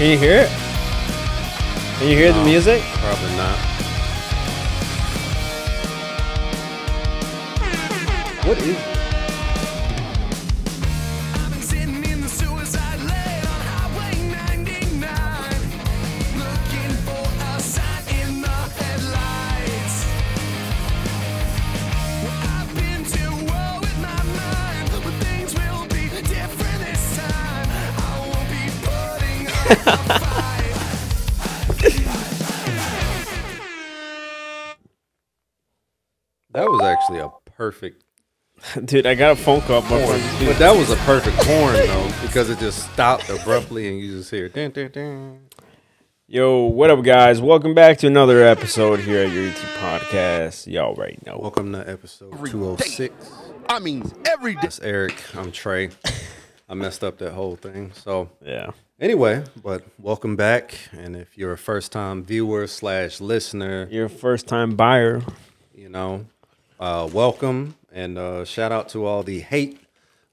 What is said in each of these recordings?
Can you hear it? Can you hear the music? Probably not. What is Dude, I got a phone call. My horn. friend. But that was a perfect horn though, because it just stopped abruptly and you just hear dun, dun, dun. Yo, what up, guys? Welcome back to another episode here at your ET Podcast. Y'all right now. Welcome to episode two oh six. I mean, every day. That's Erick. I'm Tré. I messed up that whole thing. So Yeah. anyway, but welcome back. And if you're a first time viewer slash listener, you're a first time buyer. you know, uh, welcome and uh, shout out to all the hate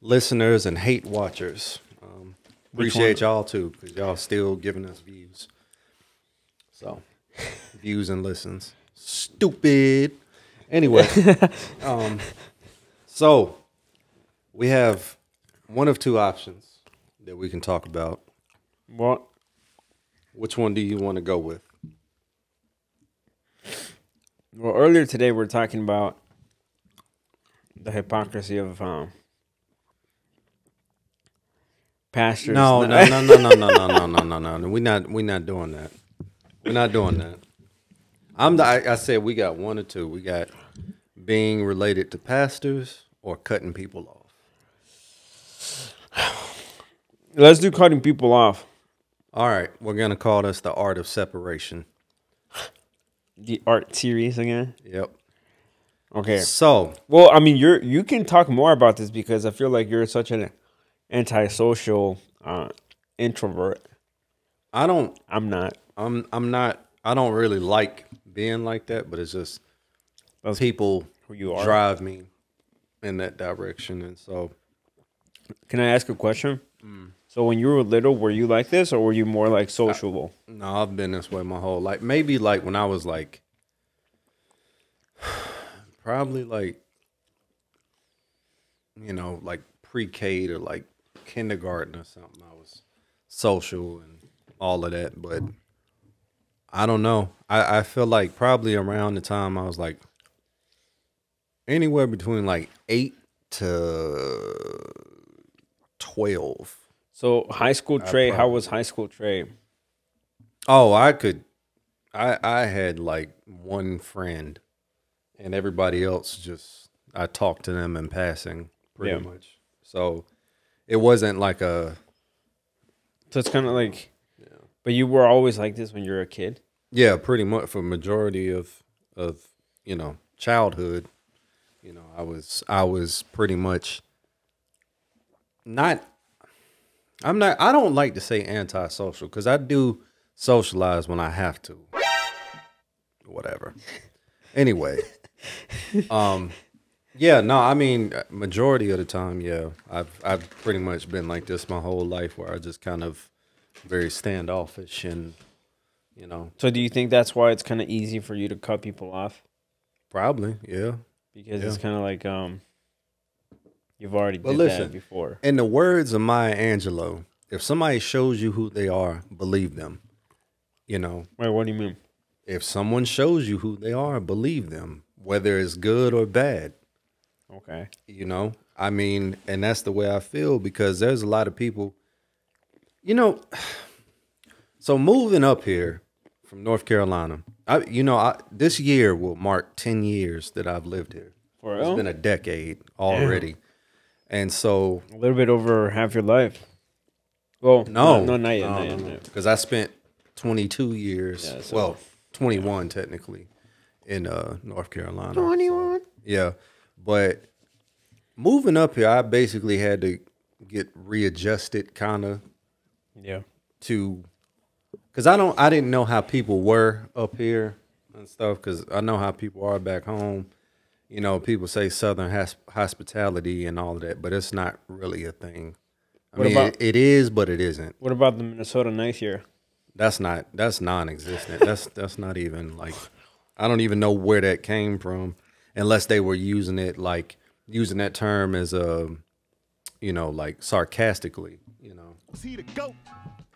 listeners and hate watchers. Um, appreciate y'all too, because y'all still giving us views. So, views and listens. Stupid. Anyway, um, so we have one of two options that we can talk about. What? Which one do you want to go with? Well, earlier today we are talking about the hypocrisy of um, pastors. No, no, no, no, no, no, no, no, no, no, no. We're not. We're not doing that. We're not doing that. I'm the. I, I said we got one or two. We got being related to pastors or cutting people off. Let's do cutting people off. All right, we're gonna call this the art of separation. The art series again. Yep. Okay. So Well, I mean, you're you can talk more about this because I feel like you're such an antisocial uh, introvert. I don't. I'm not. I'm. I'm not. I don't really like being like that, but it's just That's people who you are. drive me in that direction, and so Can I ask a question? So when you were little, were you like this, or were you more like sociable? No, I've been this way my whole life. Maybe like when I was like, probably like, you know, like pre-K to like kindergarten or something. I was social and all of that, but I don't know. I, I feel like probably around the time I was like anywhere between like eight to twelve. So high school Tré, how was high school Tré? Oh, I could. I I had like one friend, and everybody else just I talked to them in passing, pretty Yeah. much. So it wasn't like a So it's kind of like, but you were always like this when you were a kid. yeah, pretty much for majority of of you know childhood. You know, I was I was pretty much not. I'm not. I don't like to say antisocial because I do socialize when I have to. Whatever. Anyway, um, yeah, no, I mean, majority of the time, yeah, I've I've pretty much been like this my whole life, where I just kind of very standoffish and you know So do you think that's why it's kind of easy for you to cut people off probably yeah. because it's kind of like um, you've already But did listen, that before. In the words of Maya Angelou, if somebody shows you who they are, believe them. You know, Wait, what do you mean? if someone shows you who they are, believe them, whether it's good or bad. Okay. You know, I mean, and that's the way I feel because there's a lot of people, you know. So moving up here from North Carolina, I, you know, I, this year will mark ten years that I've lived here. For It's real? been a decade already, and so A little bit over half your life. Well, No, no, not yet, no, not yet, no, not no. Because I spent 22 years, Yeah, so- well, 21 technically, in uh, North Carolina. 21. yeah, but moving up here, I basically had to get readjusted, kind of Yeah. to, because I don't, I didn't know how people were up here and stuff. Because I know how people are back home. You know, people say Southern has- hospitality and all of that, but it's not really a thing. I What mean, about- it, it is, but it isn't. What about the Minnesota nice here? That's not that's non-existent. That's that's not even like I don't even know where that came from unless they were using it like using that term as a you know like sarcastically, you know.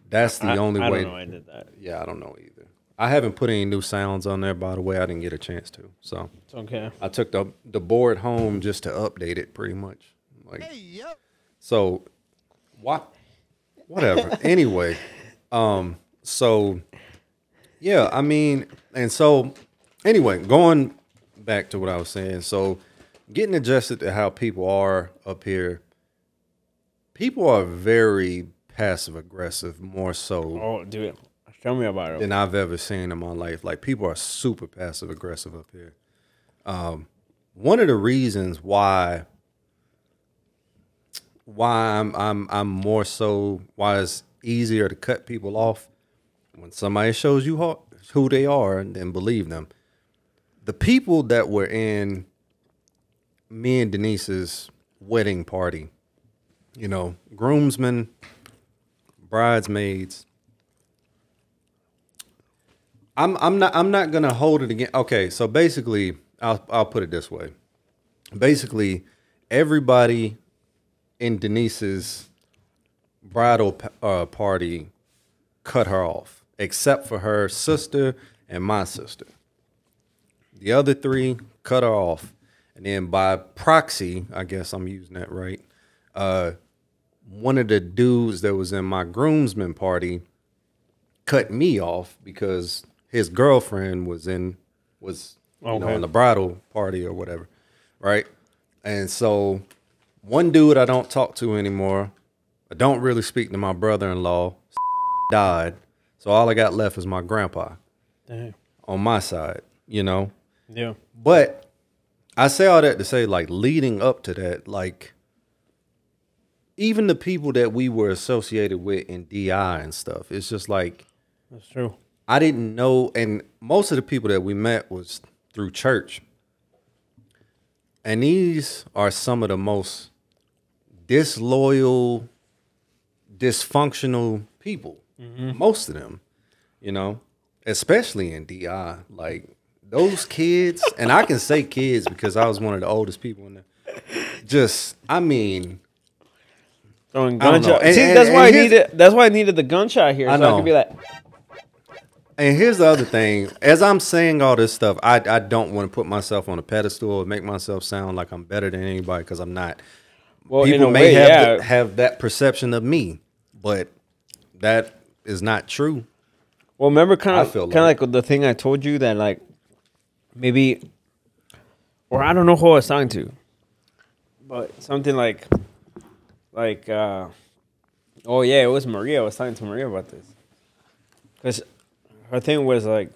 That's the I, only I way. don't know. I did that. Yeah, I don't know either. I haven't put any new sounds on there by the way. I didn't get a chance to. So It's okay. I took the the board home just to update it pretty much. Like yep. so what whatever. anyway, um so yeah, I mean and so anyway, going back to what I was saying. So getting adjusted to how people are up here. People are very passive aggressive more so Oh, dude, tell me about it. than I've ever seen in my life. Like people are super passive aggressive up here. Um, one of the reasons why why I'm I'm I'm more so why it's easier to cut people off when somebody shows you who they are and then believe them. The people that were in me and Denise's wedding party, you know, groomsmen, bridesmaids, I'm I'm not I'm not gonna hold it again. Okay, so basically, I'll I'll put it this way. Basically, everybody in Denise's bridal uh, party cut her off, except for her sister and my sister. The other three cut her off, and then by proxy, I guess I'm using that right. Uh, one of the dudes that was in my groomsmen party cut me off because his girlfriend was in was you know Okay. in the bridal party or whatever, right? And so one dude I don't talk to anymore. I don't really speak to my brother-in-law. Died, so all I got left is my grandpa Damn. on my side, you know. Yeah. But I say all that to say, like, leading up to that, like, even the people that we were associated with in DI and stuff, it's just like That's true. I didn't know, and most of the people that we met was through church. And these are some of the most disloyal, dysfunctional people. Mm-hmm. Most of them, you know, especially in DI. Like those kids, and I can say kids because I was one of the oldest people in there. Just, I mean, Throwing I gunshot. And- See, and- that's and why I needed. That's why I needed the gunshot here. I so I know. could be like, And here's the other thing: as I'm saying all this stuff, I I don't want to put myself on a pedestal or make myself sound like I'm better than anybody because I'm not. well, People may way, have yeah. th- have that perception of me, but that is not true. Well, remember, kind of, kind of like- like the thing I told you that, like, maybe, or I don't know who I was talking to, but something like, like, uh, oh yeah, it was Maria. I was talking to Maria about this, because her thing was like,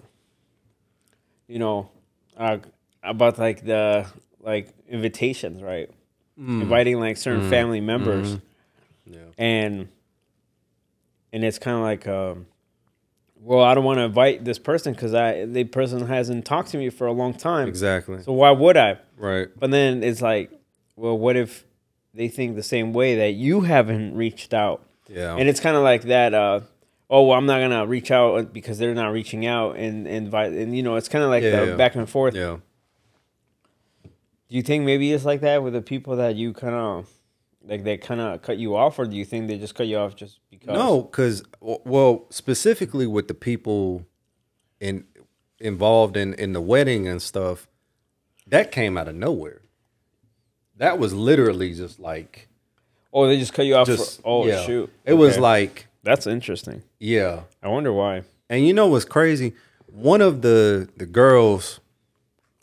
you know, uh, about like the like invitations, right? Inviting like certain family members, Yeah. and and it's kind of like um well i don't want to invite this person because i the person hasn't talked to me for a long time Exactly. so why would i right. but then it's like well what if they think the same way that you haven't reached out Yeah. and it's kind of like that uh oh well i'm not gonna reach out because they're not reaching out and and invite and you know it's kind of like Yeah, the yeah. back and forth yeah. do you think maybe it's like that with the people that you kind of like they kind of cut you off or do you think they just cut you off just because No, because well, specifically with the people in involved in in the wedding and stuff, that came out of nowhere. That was literally just like oh they just cut you off just for, oh yeah. shoot It was like That's interesting. yeah. I wonder why. And you know what's crazy? One of the the girls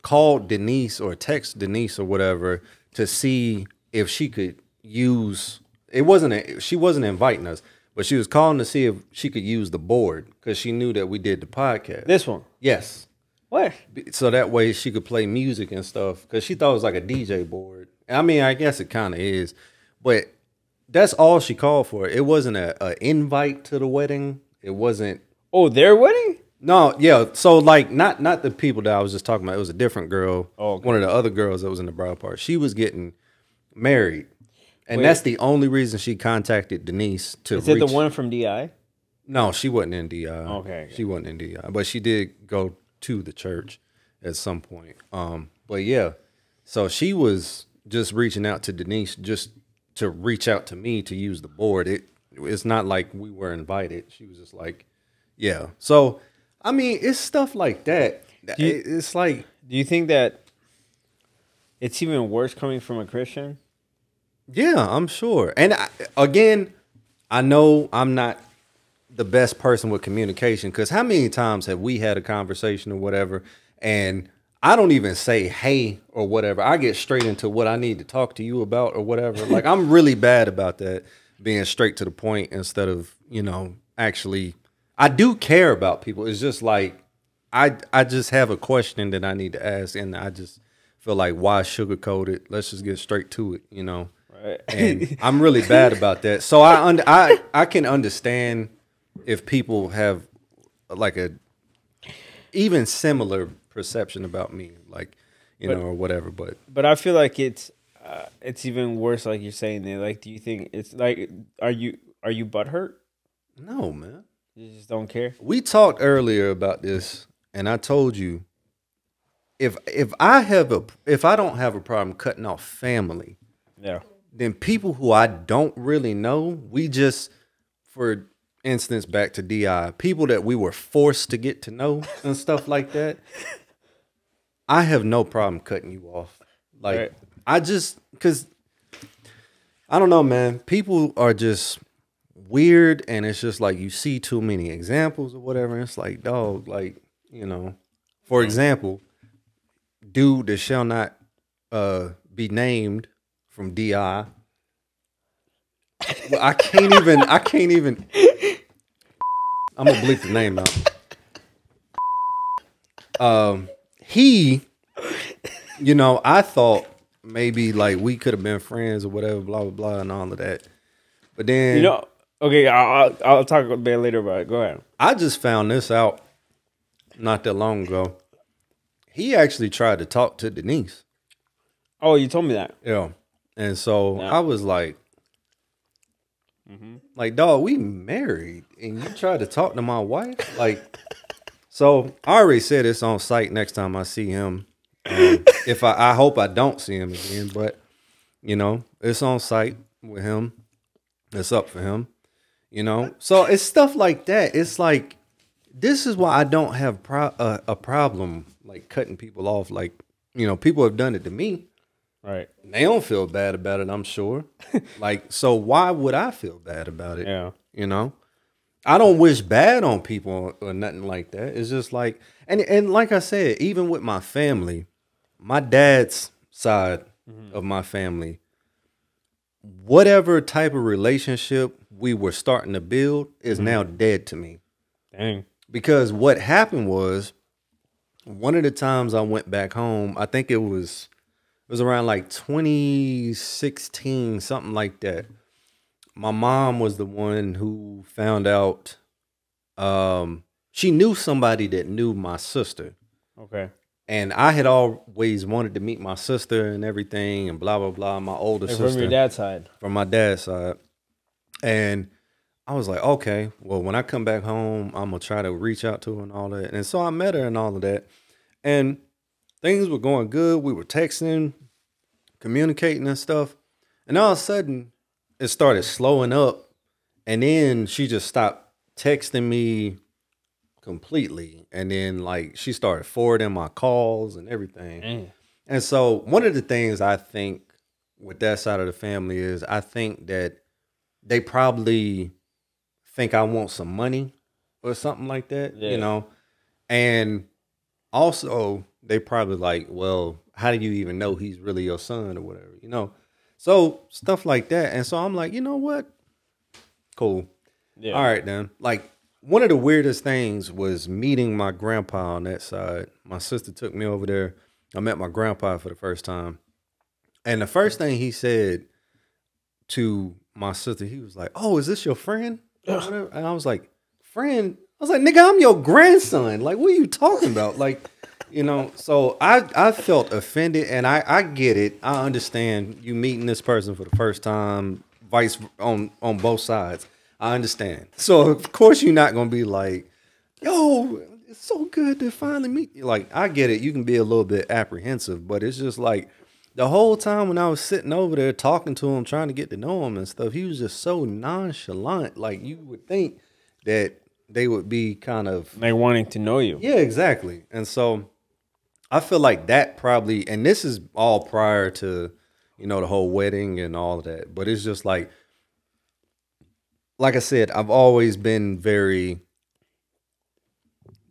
called Denise or text Denise or whatever to see if she could use. It wasn't a, she wasn't inviting us, but she was calling to see if she could use the board because she knew that we did the podcast. This one. yes, What? so that way she could play music and stuff because she thought it was like a DJ board. I mean, I guess it kind of is, but that's all she called for. It wasn't a, a invite to the wedding. It wasn't Oh, their wedding? no, yeah. So like not not the people that I was just talking about. It was a different girl. Oh, okay. One of the other girls that was in the bridal party. She was getting married. And Wait. that's the only reason she contacted Denise to Is it the reach- one from DI? No, she wasn't in DI. Okay, okay. She wasn't in DI, but she did go to the church at some point. Um, but yeah, so she was just reaching out to Denise just to reach out to me to use the board. It it's not like we were invited. She was just like, yeah. So I mean, it's stuff like that. you- It- it's like Do you think that it's even worse coming from a Christian? Yeah, I'm sure. And I, again, I know I'm not the best person with communication because how many times have we had a conversation or whatever, and I don't even say hey or whatever. I get straight into what I need to talk to you about or whatever. like I'm really bad about that, being straight to the point instead of you know actually. I do care about people. It's just like I I just have a question that I need to ask, and I just feel like why sugarcoat it? Let's just get straight to it, you know. And I'm really bad about that. So I under I I can understand if people have like a even similar perception about me, like you But- know, or whatever. But But I feel like it's uh, it's even worse. Like you're saying there. Like, do you think it's like are you are you butthurt? no, man. You just don't care. We talked earlier about this, and I told you if if I have a if I don't have a problem cutting off family, Yeah. Then people who I don't really know, we just, for instance, back to DI, people that we were forced to get to know and stuff like that. I have no problem cutting you off. Like, Right. I just, because I don't know, man. People are just weird, and it's just like you see too many examples or whatever. And it's like, dog, like, you know, for example, dude that shall not uh, be named from DI. Well, I can't even. I can't even. I'm gonna bleep the name out. Um, he, you know, I thought maybe like we could have been friends or whatever, blah blah blah, and all of that. But then, You know. Okay. I'll I'll, I'll talk a bit later about it. Go ahead. I just found this out not that long ago. He actually tried to talk to Denise. Oh, you told me that. Yeah. And so Yeah. I was like, mm-hmm. like, dog, we married and you tried to talk to my wife? Like, so I already said it's on sight next time I see him. Um, if I, I hope I don't see him again, but you know, it's on sight with him. It's up for him, you know? So it's stuff like that. It's like, this is why I don't have pro- uh, a problem like cutting people off. Like, you know, people have done it to me Right. they don't feel bad about it, I'm sure. like, so why would I feel bad about it? Yeah. You know? I don't wish bad on people or nothing like that. It's just like and and like I said, even with my family, my dad's side mm-hmm. of my family, whatever type of relationship we were starting to build is mm-hmm. now dead to me Dang. because what happened was one of the times I went back home, I think it was was around like 2016, something like that. My mom was the one who found out um she knew somebody that knew my sister. Okay. And I had always wanted to meet my sister and everything and blah blah blah, my older sister from your dad's side. from my dad's side. And I was like, okay, well, when I come back home, I'm gonna try to reach out to her and all that. And so I met her and all of that. And things were going good. We were texting, communicating and stuff. And all of a sudden, it started slowing up. And then she just stopped texting me completely. And then like she started forwarding my calls and everything. And so one of the things I think with that side of the family is I think that they probably think I want some money or something like that, Yeah. you know. And also they probably like, well, how do you even know he's really your son or whatever, you know? So stuff like that. And so I'm like, you know what? Cool. Yeah. All right, then. Like one of the weirdest things was meeting my grandpa on that side. My sister took me over there. I met my grandpa for the first time. And the first thing he said to my sister, he was like, Oh, is this your friend? Or. And I was like, Friend? I was like, nigga, I'm your grandson. Like, what are you talking about? Like, you know, so I I felt offended and I I get it. I understand you meeting this person for the first time, vice on on both sides. I understand. So of course you're not gonna be like, yo, it's so good to finally meet you. Like, I get it, you can be a little bit apprehensive, but it's just like the whole time when I was sitting over there talking to him, trying to get to know him and stuff, he was just so nonchalant. Like you would think that they would be kind of Like wanting to know you. yeah, exactly. And so I feel like that probably, and this is all prior to, you know, the whole wedding and all of that. But it's just like, like I said, I've always been very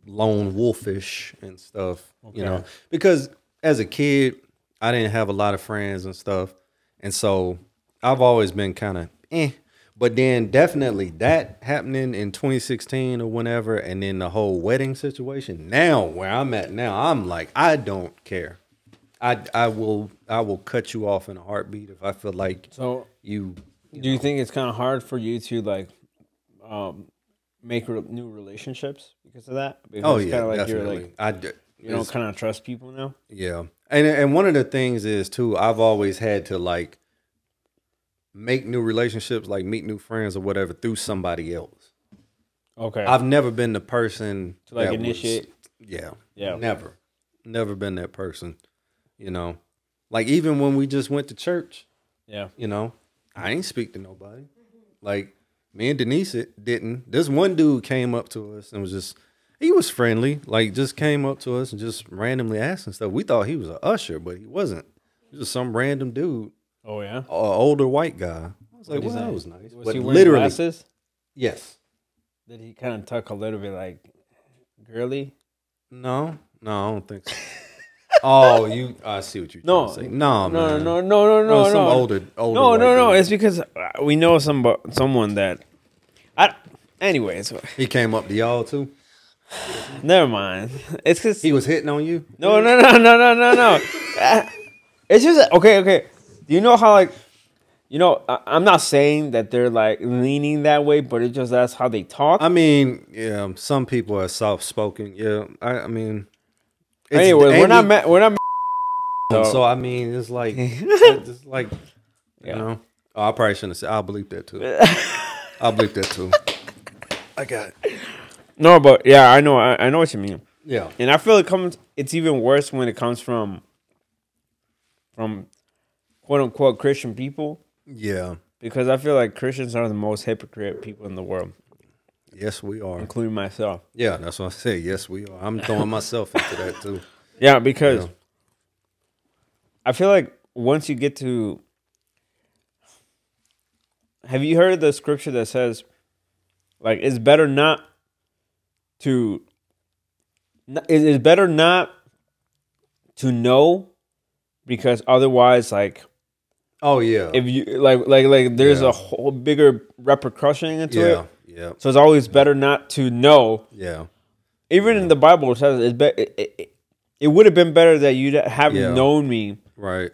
lone wolfish and stuff, you know, because as a kid, I didn't have a lot of friends and stuff. And so I've always been kind of eh. But then definitely that happening in 2016 or whenever, and then the whole wedding situation. Now where I'm at now, I'm like, I don't care. I I will I will cut you off in a heartbeat if I feel like So you. do you think it's kind of hard for you to like um make re- new relationships because of that? Because Oh it's yeah, kinda like definitely. you're like I d- you don't kind of trust people now. Yeah. And and one of the things is too, I've always had to like make new relationships, like meet new friends or whatever through somebody else. Okay. I've never been the person To, like, that was- initiate? yeah. Yeah. Never. Never been that person. You know. Like even when we just went to church, yeah. you know, I ain't speak to nobody. Like me and Denise it didn't. This one dude came up to us and was just he was friendly, like just came up to us and just randomly asked and stuff. We thought he was an usher, but he wasn't. He was just some random dude, Oh yeah. a older white guy. I was like, What well, that that? was nice. Was but he wearing literally, glasses? yes. Did he kind of talk a little bit like girly? No, no, I don't think so. oh, you? I see what you're No. trying to say. No, No, man. no, no, no, no, Oh, some no. older, older. No, white no, no. dude. It's because uh, we know some someone that. I. Anyways, He came up to y'all too. never mind. It's because He was hitting on you. No, no, no, no, no, no, no. Uh, it's just okay, okay. Do you know how like, you know, I, I'm not saying that they're like leaning that way, but it just that's how they talk. I mean, yeah, some people are soft spoken. Yeah, I, I mean, anyway, we're not ma- we're not. So, so- I mean, it's like, it's like, Yeah. you know. Oh, I probably shouldn't have said. I'll bleep that too. I'll bleep that too. I got it. No, but yeah, I know, I, I know what you mean, Yeah, and I feel it comes. It's even worse when it comes from, from, quote unquote Christian people, yeah. because I feel like Christians are the most hypocrite people in the world, Yes, we are. including myself. Yeah, that's what I say. Yes, we are. I'm throwing myself into that too. Yeah, because Yeah. I feel like once you get to have you heard the scripture that says like it's better not to it is better not to know because otherwise like Oh yeah, if you like like like there's Yeah. a whole bigger repercussion into yeah, it yeah, so it's always better not to know yeah, even in the bible it says it's be- it, it, it, would have been better that you haven't Yeah. known me right,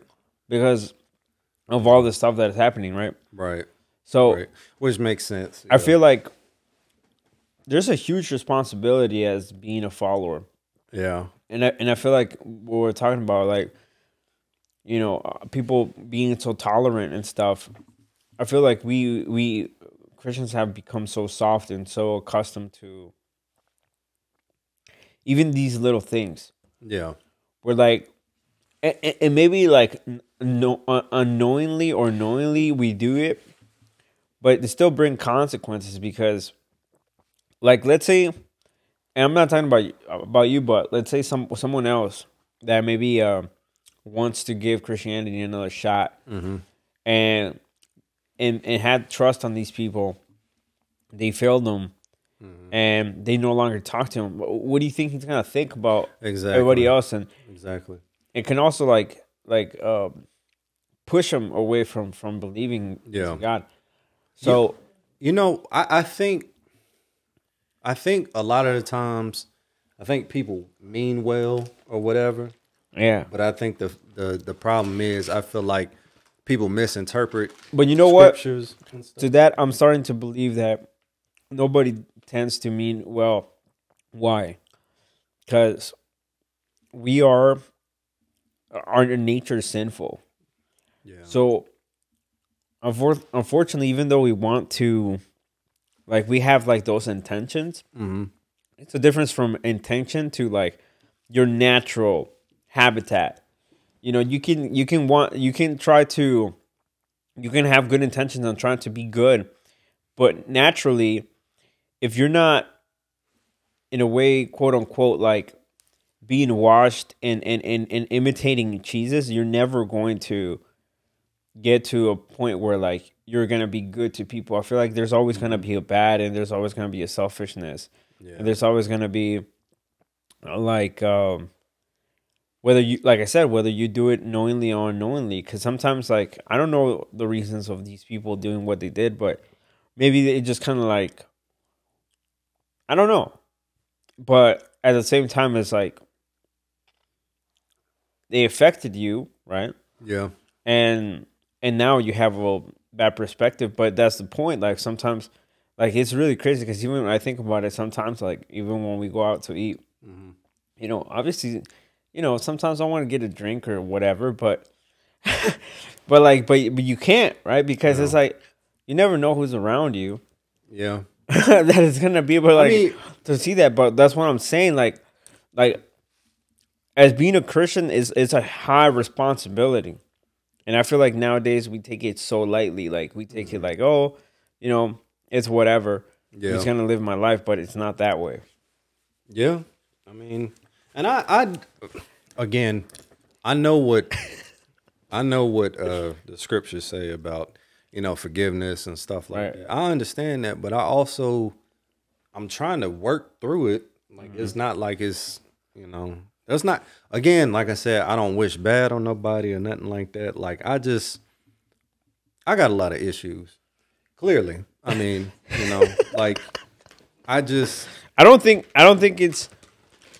because of all the stuff that is happening, right? right, So right. Which makes sense. I feel like there's a huge responsibility as being a follower, yeah, and I, and I feel like what we're talking about, like you know, uh, people being so tolerant and stuff. I feel like we we Christians have become so soft and so accustomed to even these little things. yeah, We're like, and, and- maybe like no, unknowingly or knowingly we do it, but they still bring consequences because, like, let's say, and I'm not talking about you- about you, but let's say some someone else that maybe uh, wants to give Christianity another shot, and and and had trust on these people, they failed them. And they no longer talk to him. What do you think he's gonna think about exactly. everybody else? And Exactly. it can also like like um, push them away from from believing Yeah. in God. So You know, I, I think I think a lot of the times I think people mean well or whatever, yeah, but I think the the, the problem is I feel like people misinterpret but you know what? To that, I'm starting to believe that nobody tends to mean well. Why? Because we are our nature sinful. Yeah. So, unfor- unfortunately, even though we want to like we have like those intentions. Mm-hmm. It's a difference from intention to like your natural habitat. You know, you can you can want you can try to you can have good intentions on trying to be good, but naturally, if you're not in a way, quote unquote, like being washed and and, and, and imitating Jesus, you're never going to get to a point where like you're gonna be good to people. I feel like there's always gonna be a bad and there's always gonna be a selfishness. And there's always gonna be like um whether you like I said, whether you do it knowingly or unknowingly, because sometimes like I don't know the reasons of these people doing what they did, but maybe it just kind of like I don't know. But at the same time, it's like they affected you, right? Yeah. and and now you have a bad perspective but that's the point like sometimes like it's really crazy because even when i think about it sometimes like even when we go out to eat mm-hmm. you know obviously you know sometimes i want to get a drink or whatever but but like but, but you can't right? Because it's like you never know who's around you. Yeah. that is gonna be able to like mean- to see that but that's what i'm saying like like as being a christian is it's a high responsibility. And i feel like nowadays we take it so lightly like we take it mm-hmm. like oh you know it's whatever. Yeah. just gonna live my life but it's not that way. Yeah, I mean, and I, I, again, I know what, I know what uh, the scriptures say about you know forgiveness and stuff like Right. that. I understand that, but I also, I'm trying to work through it. Like it's Mm-hmm. not like it's you know, it's not. Again, like I said, I don't wish bad on nobody or nothing like that. Like I just, I got a lot of issues. Clearly, I mean, you know, like I just. i don't think i don't think it's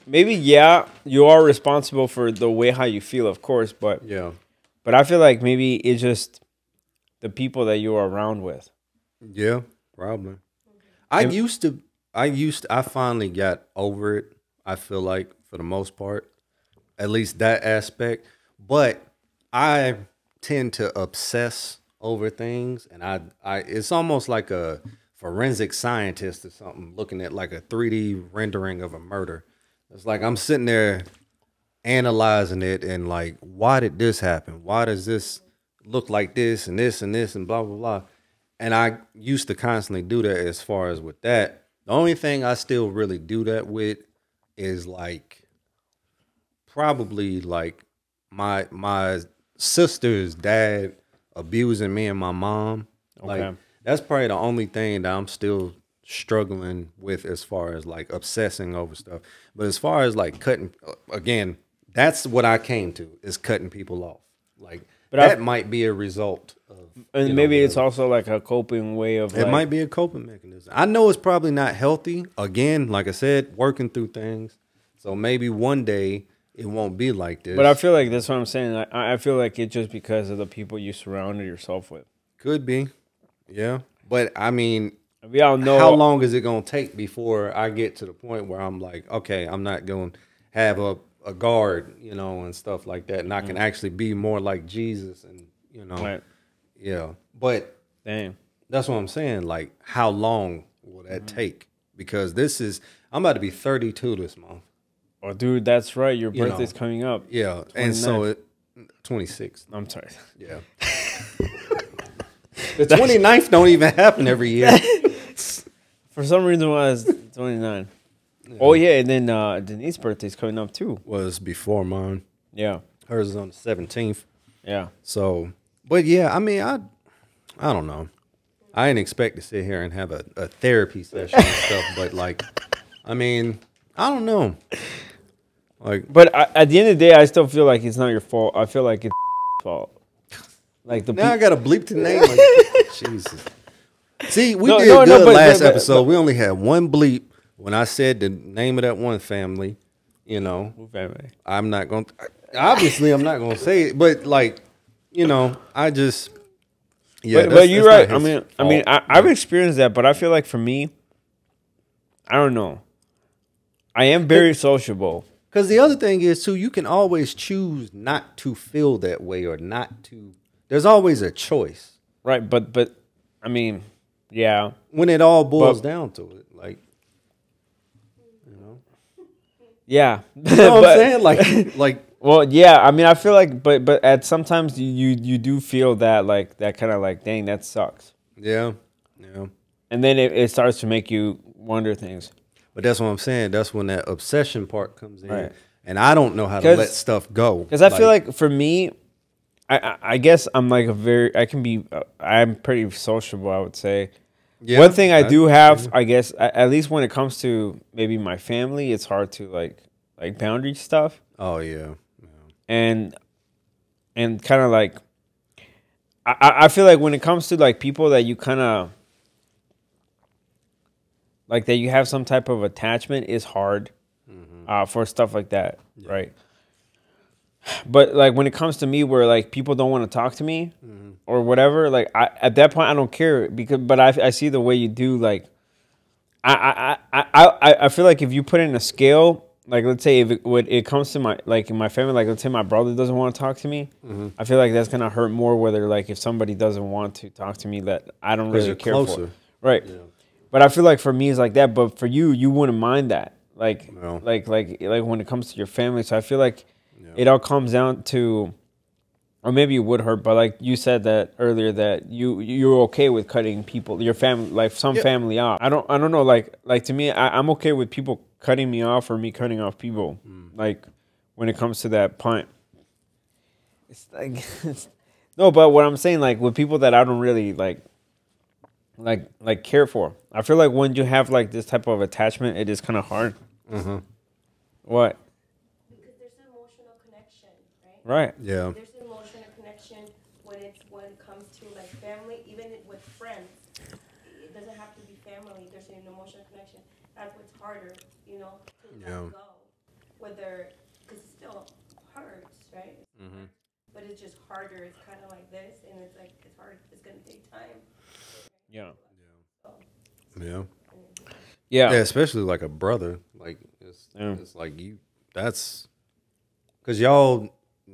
maybe yeah you are responsible for the way how you feel of course but Yeah. but i feel like maybe it's just the people that you are around with Yeah, probably. I used to. I used. I finally got over it. I feel like for the most part, at least that aspect. But I tend to obsess over things, and I. I. It's almost like a forensic scientist or something looking at like a 3D rendering of a murder. It's like I'm sitting there analyzing it and like, why did this happen? Why does this look like this and this and this and blah blah blah? And I used to constantly do that as far as with that. The only thing I still really do that with is like probably like my my sister's dad abusing me and my mom. Like Okay. that's probably the only thing that I'm still struggling with as far as like obsessing over stuff. But as far as like cutting uh, again, that's what I came to is cutting people off. Like But that I've- might be a result of and you know, maybe it's whatever. also like a coping way of It like, might be a coping mechanism. I know it's probably not healthy. Again, like I said, working through things. So maybe one day it won't be like this. But I feel like that's what I'm saying. I, I feel like it's just because of the people you surrounded yourself with. could be. Yeah. But I mean, We all know how long is it going to take before I get to the point where I'm like, okay, I'm not going to have a, a guard, you know, and stuff like that. And I can mm. actually be more like Jesus and, you know, Right. yeah. But damn, That's what I'm saying. Like, how long will that mm-hmm. take? Because this is, I'm about to be 32 this month. Oh, dude, that's right. Your You birthday's know. coming up. Yeah. And so 29th. it, 26. I'm sorry. Yeah. the 29th don't even happen every year. For some reason, why it's 29. Oh yeah, and then uh, Denise's birthday's coming up too. Was before mine. Yeah, Hers is on the 17th. yeah. So, but yeah, I mean, I, I don't know. I didn't expect to sit here and have a, a therapy session and stuff, but like, I mean, I don't know. Like, But I, at the end of the day, I still feel like it's not your fault. I feel like it's fault. Like the Now I got to bleep the name. Like, Jesus. See, we No, did no, no, good but- last but- but- episode. we only had one bleep when I said the name of that one family. You know, family. I'm not going. to Obviously, I'm not going to say it, but like, you know, I just. Yeah, but, you're right. I mean, I mean, fault. I, I've experienced that, but I feel like for me, I don't know. I am very sociable. Because the other thing is too, you can always choose not to feel that way or not to. There's always a choice. Right, but but I mean, Yeah. when it all boils But- down to it. Like, you know, Yeah. you know what I'm saying? Like, like Well, yeah. I mean, I feel like, but but at sometimes you you, you do feel that like that kind of like, dang, that sucks, yeah, yeah. and then it, it starts to make you wonder things. But that's what I'm saying. That's when that obsession part comes in, Right. and I don't know how to let stuff go. Because I feel like for me, I, I guess I'm like a very I can be uh, I'm pretty sociable. I would say. Yeah, One thing I do have, I guess, at least when it comes to maybe my family, it's hard to like like boundary stuff oh yeah, yeah. and and kind of like I, I- feel like when it comes to like people that you kind of like that you have some type of attachment is hard uh, for stuff like that, right? But like when it comes to me, where like people don't want to talk to me mm-hmm. or whatever, like I at that point I don't care because but I I see the way you do like I I I I I- I feel like if you put in a scale, like let's say if it, when it comes to my like in my family, like let's say my brother doesn't want to talk to me, mm-hmm. I feel like that's gonna hurt more. Whether like if somebody doesn't want to talk to me, that I don't really care closer. for, right? But I feel like for me it's like that. But for you, you wouldn't mind that, like No. like like like when it comes to your family. So I feel like it all comes down to or maybe it would hurt, but like you said that earlier that you you're okay with cutting people, your family, like some Yeah. family off. I don't I don't know, like like to me, I, I'm okay with people cutting me off or me cutting off people. Mm. Like when it comes to that point, it's like no, but what I'm saying, like with people that I don't really like, like like care for. I feel like when you have like this type of attachment, it is kind of hard. Mm-hmm. What? Because there's an emotional connection, right? Right. Yeah. There's an emotional connection when it's when it comes to like family, even with friends. It doesn't have to be family. There's an emotional connection. That's what's harder, you know, to Yeah. let go. Whether because it still hurts, right? Mm-hmm. But it's just harder. It's kind of like this, and it's like it's hard. It's gonna take time. Yeah. Yeah. Yeah. Yeah, especially like a brother. Like it's, Yeah. it's like you. That's because y'all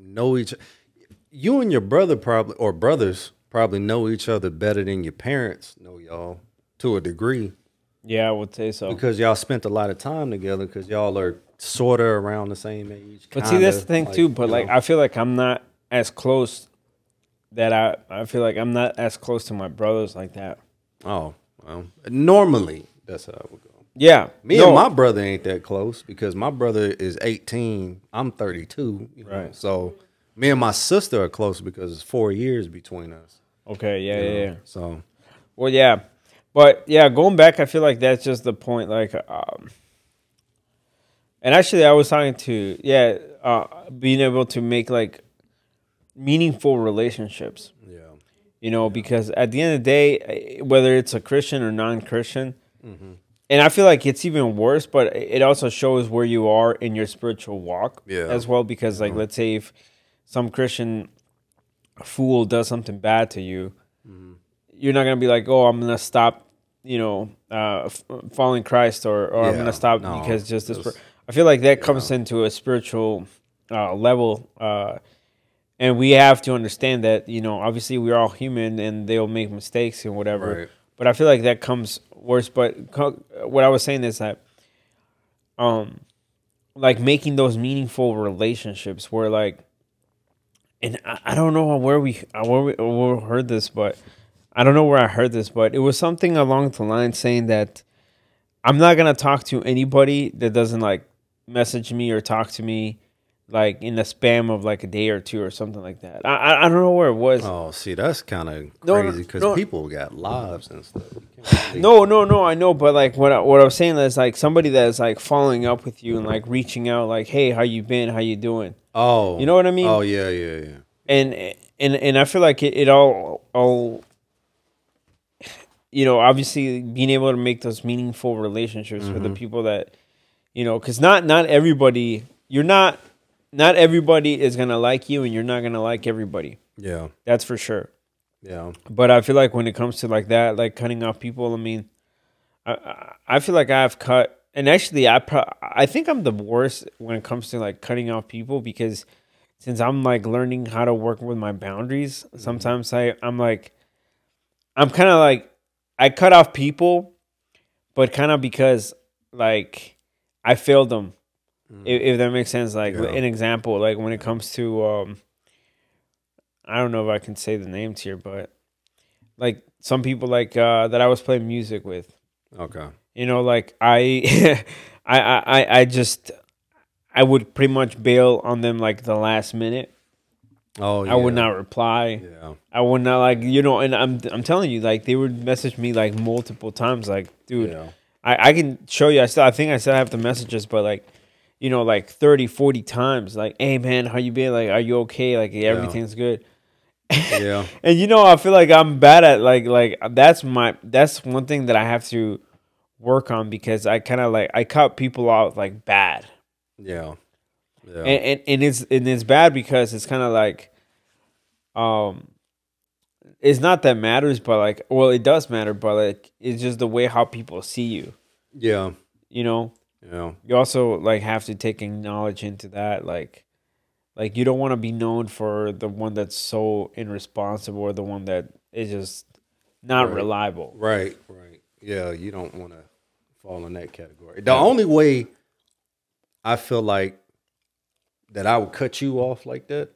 know each. You and your brother probably or brothers probably know each other better than your parents know y'all to a degree Yeah, I would say so. because y'all spent a lot of time together because y'all are sort of around the same age. But see, that's the kinda, thing too. But like, know. I feel like I'm not as close. That I I feel like I'm not as close to my brothers like that. oh well, normally that's how I would go. Yeah, Me no, and my brother ain't that close because my brother is 18. I'm 32. you know, Right. So me and my sister are close because it's four years between us. Okay, yeah, yeah, yeah. So Well, yeah, but yeah, going back, I feel like that's just the point. Like, um, and actually, I was talking to yeah, uh, being able to make like meaningful relationships. yeah, you know because at the end of the day eh, whether it's a christian or non-christian Mm-hmm. And i feel like it's even worse but it also shows where you are in your spiritual walk Yeah. as well because like let's say if some christian fool does something bad to you Mm-hmm. you're not gonna be like oh i'm gonna stop you know uh f- following christ or, or i'm gonna stop no, because just this per- i feel like that comes into a spiritual uh level uh and we have to understand that you know obviously we're all human and they'll make mistakes and whatever Right. but i feel like that comes worse but what i was saying is that um like making those meaningful relationships where like and i, I don't know where we where we, where we heard this but i don't know where i heard this but it was something along the line saying that i'm not gonna talk to anybody that doesn't like message me or talk to me like in the spam of like a day or two or something like that. I I, I don't know where it was. Oh, see, that's kind of No, no, crazy because no. people got lives and stuff. You can't really- No, no, no. I know, but like what I, what I was saying is like somebody that's like following up with you and like reaching out, like, hey, how you been? How you doing? Oh, You know what I mean? Oh, yeah, yeah, yeah. and and and I feel like it, it all all you know obviously being able to make those meaningful relationships with the mm-hmm. people that you know because not not everybody you're not not everybody is gonna like you and you're not gonna like everybody Yeah, that's for sure yeah. but I feel like when it comes to like that like cutting off people I mean I I, feel like I've cut and actually I pro- I think I'm the worst when it comes to like cutting off people because since I'm like learning how to work with my boundaries, mm-hmm. sometimes I I'm like I'm kind of like I cut off people, but kind of because like I failed them. If, if that makes sense, like. Yeah. an example, like when it comes to, um, I don't know if I can say the names here, but like some people like uh, that I was playing music with, Okay. you know, like I, I, I, I- I just, I would pretty much bail on them like the last minute. Oh, yeah. I would not reply. Yeah. I would not like you know, and I'm I'm telling you, like they would message me like multiple times, like, dude, Yeah. I, I can show you. I still I think I still have the messages, but like, you know, like 30, 40 times, like, hey man, how you been? Like, are you okay? Like everything's good. Yeah. And you know, I feel like I'm bad at like like that's my that's one thing that I have to work on because I kind of like I cut people out like bad Yeah. Yeah. and, and and it's and it's bad because it's kind of like um it's not that matters but like well it does matter but like it's just the way how people see you yeah. you know Yeah. you also like have to take knowledge into that like like you don't want to be known for the one that's so irresponsible or the one that is just not Right. reliable Right. Right. Yeah. You don't want to fall in that category. The only way I feel like that I would cut you off like that,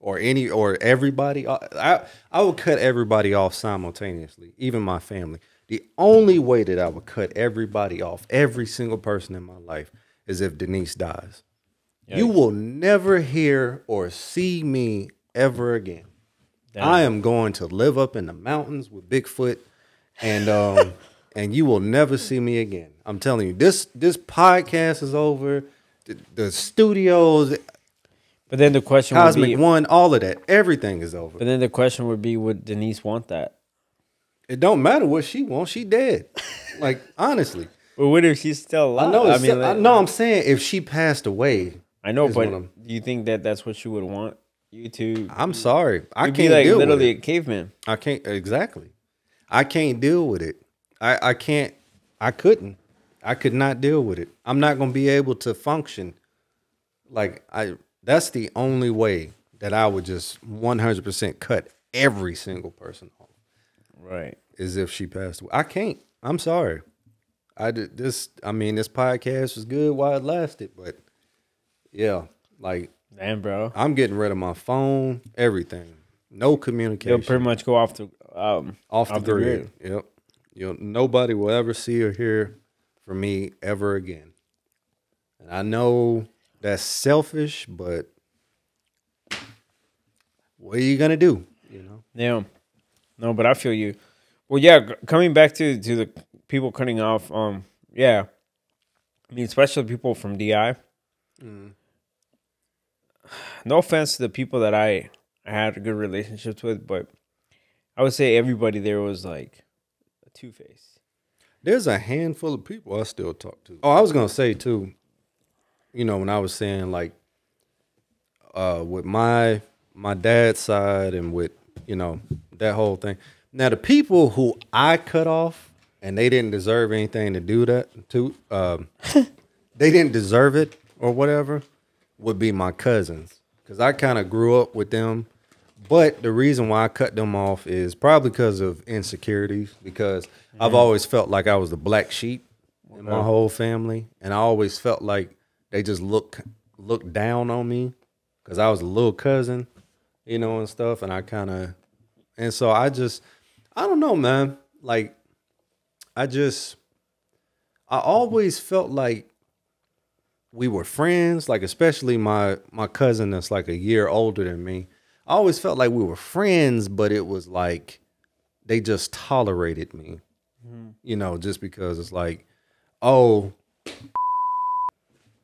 or any or everybody, I, I would cut everybody off simultaneously, even my family. The only way that I would cut everybody off, every single person in my life, is if Denise dies. You will never hear or see me ever again. I am going to live up in the mountains with Bigfoot, and um, and you will never see me again. I'm telling you, this this podcast is over. The, the studios, but then the question would Cosmic be One, all of that, everything is over. but then the question would be would denise want that It don't matter what she wants. She dead. like honestly, but what if she's still alive I know. i mean I like- know. I'm saying if she passed away, I know, but do you think that that's what you would want? You to I'm sorry. I you'd can't be like deal literally with a caveman. it. I can't exactly. I can't deal with it. I I can't. I couldn't. I could not deal with it. I'm not gonna be able to function. Like I. That's the only way that I would just 100% cut every single person off. Right. is if she passed away. I can't. I'm sorry. I did this. I mean, this podcast was good while it lasted, but yeah, like Damn, bro. I'm getting rid of my phone, everything. No communication. You'll pretty much go off the um off the, grid. Yep. You nobody will ever see or hear from me ever again. And I know that's selfish, but what are you gonna do? You know. Yeah. No, but I feel you. Well, yeah. g- Coming back to to the people cutting off. Um. Yeah. I mean, especially people from DI. No offense to the people that I I had good relationships with, but I would say everybody there was like a two face. There's a handful of people I still talk to. Oh, I was gonna say too. You know, when I was saying like, uh, with my my dad's side and with you know that whole thing. Now the people who I cut off and they didn't deserve anything to do that to, um, they didn't deserve it or whatever, would be my cousins because I kind of grew up with them. But the reason why I cut them off is probably because of insecurities. Because I've always felt like I was the black sheep in my whole family, and I always felt like they just look looked down on me because I was a little cousin, you know, and stuff. And I kind of, and so I just, I don't know, man. Like, I just, I always felt like we were friends, like especially my my cousin that's like a year older than me. I always felt like we were friends, but it was like they just tolerated me. Mm-hmm. You know, just because it's like, oh,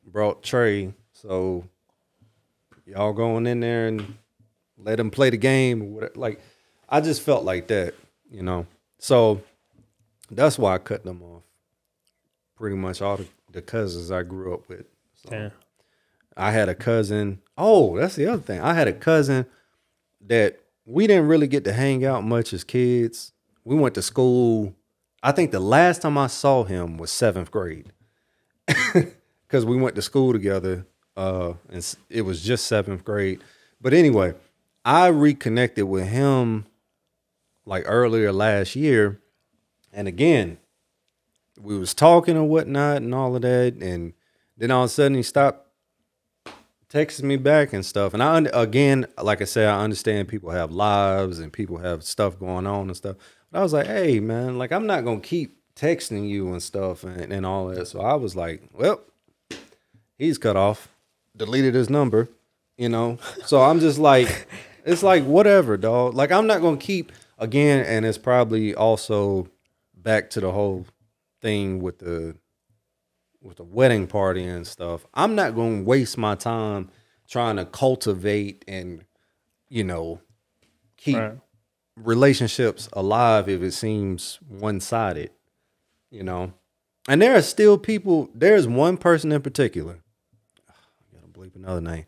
brought Tré, so y'all going in there and let him play the game or whatever. Like, I just felt like that, you know. So that's why I cut them off. Pretty much all the, the cousins I grew up with. So. Yeah. I had a cousin. Oh, that's the other thing. I had a cousin that we didn't really get to hang out much as kids. We went to school. I think the last time I saw him was seventh grade because we went to school together. Uh, and it was just seventh grade. But anyway, I reconnected with him like earlier last year, And again, we was talking and whatnot and all of that, and then all of a sudden he stopped texting me back and stuff. And I again, like I said, I understand people have lives and people have stuff going on and stuff. But I was like, hey man, like I'm not gonna keep texting you and stuff and, and all that. So I was like, well, he's cut off, deleted his number, you know. So I'm just like, it's like whatever, dog. Like I'm not gonna keep again, and it's probably also back to the whole thing with the with the wedding party and stuff. I'm not gonna waste my time trying to cultivate and you know keep Right. relationships alive if it seems one sided. You know, and there are still people. There's one person in particular. I gotta bleep another name.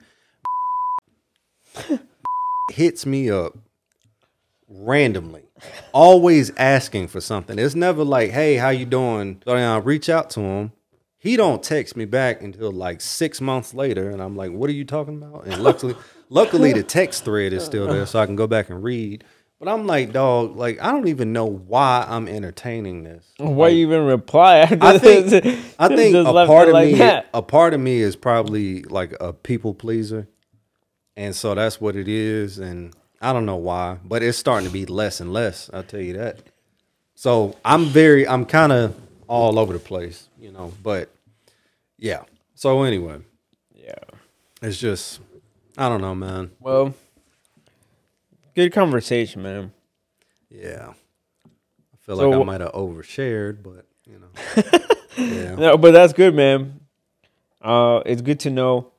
hits me up randomly, always asking for something. It's never like, "Hey, how you doing?" So then I reach out to him. He don't text me back until like six months later, and I'm like, "What are you talking about?" And luckily, luckily the text thread is still there, so I can go back and read. But I'm like, dog, like I don't even know why I'm entertaining this. Why you even reply? I think? I think a part of like me that. a part of me is probably like a people pleaser. And so that's what it is and I don't know why, but it's starting to be less and less, I'll tell you that. So I'm very I'm kind of all over the place, you know, but yeah. So anyway, Yeah. it's just I don't know, man. Well, good conversation, man. Yeah. I feel So like I might have overshared, but you know. yeah. No, but that's good, man. Uh, it's good to know.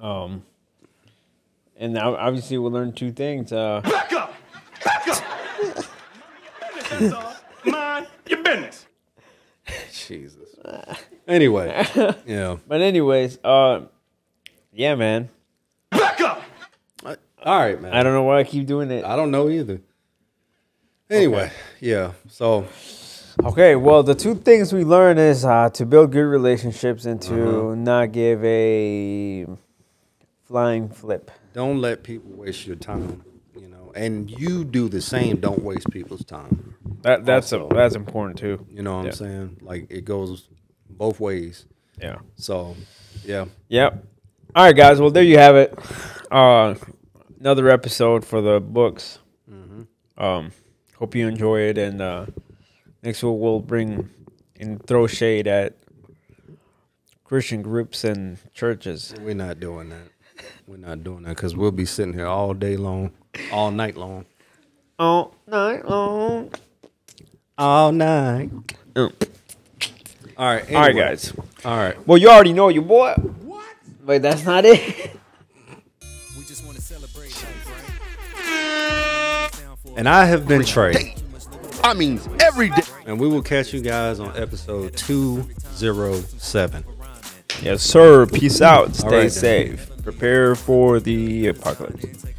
Um, and now obviously we'll learn two things. Uh, Back up! Back up! business, son. Mind your business. Jesus. Anyway, yeah. but anyways, uh, yeah, man. Back up! All right, man. I don't know why I keep doing it. I don't know either. Anyway, yeah. So Okay, well, the two things we learn is uh, to build good relationships and to not give a flying flip. Don't let people waste your time. You know, and you do the same. Don't waste people's time. That that's a, that's important too. You know what Yeah. I'm saying? Like it goes both ways. Yeah. So, yeah. Yep. All right, guys. Well, there you have it. Uh, another episode for the books. Um, hope you enjoy it, and uh, next week we'll bring and throw shade at Christian groups and churches. We're not doing that. We're not doing that because we'll be sitting here all day long, all night long, All night long. all night. Mm. All right. All right, anyway. guys. All right. Well, you already know your boy. What? But that's not it. We just want to celebrate life, right? And I have been Tré. I mean, every day. And we will catch you guys on episode 207. yes, sir. Peace out. Stay right, then. safe. Prepare for the apocalypse.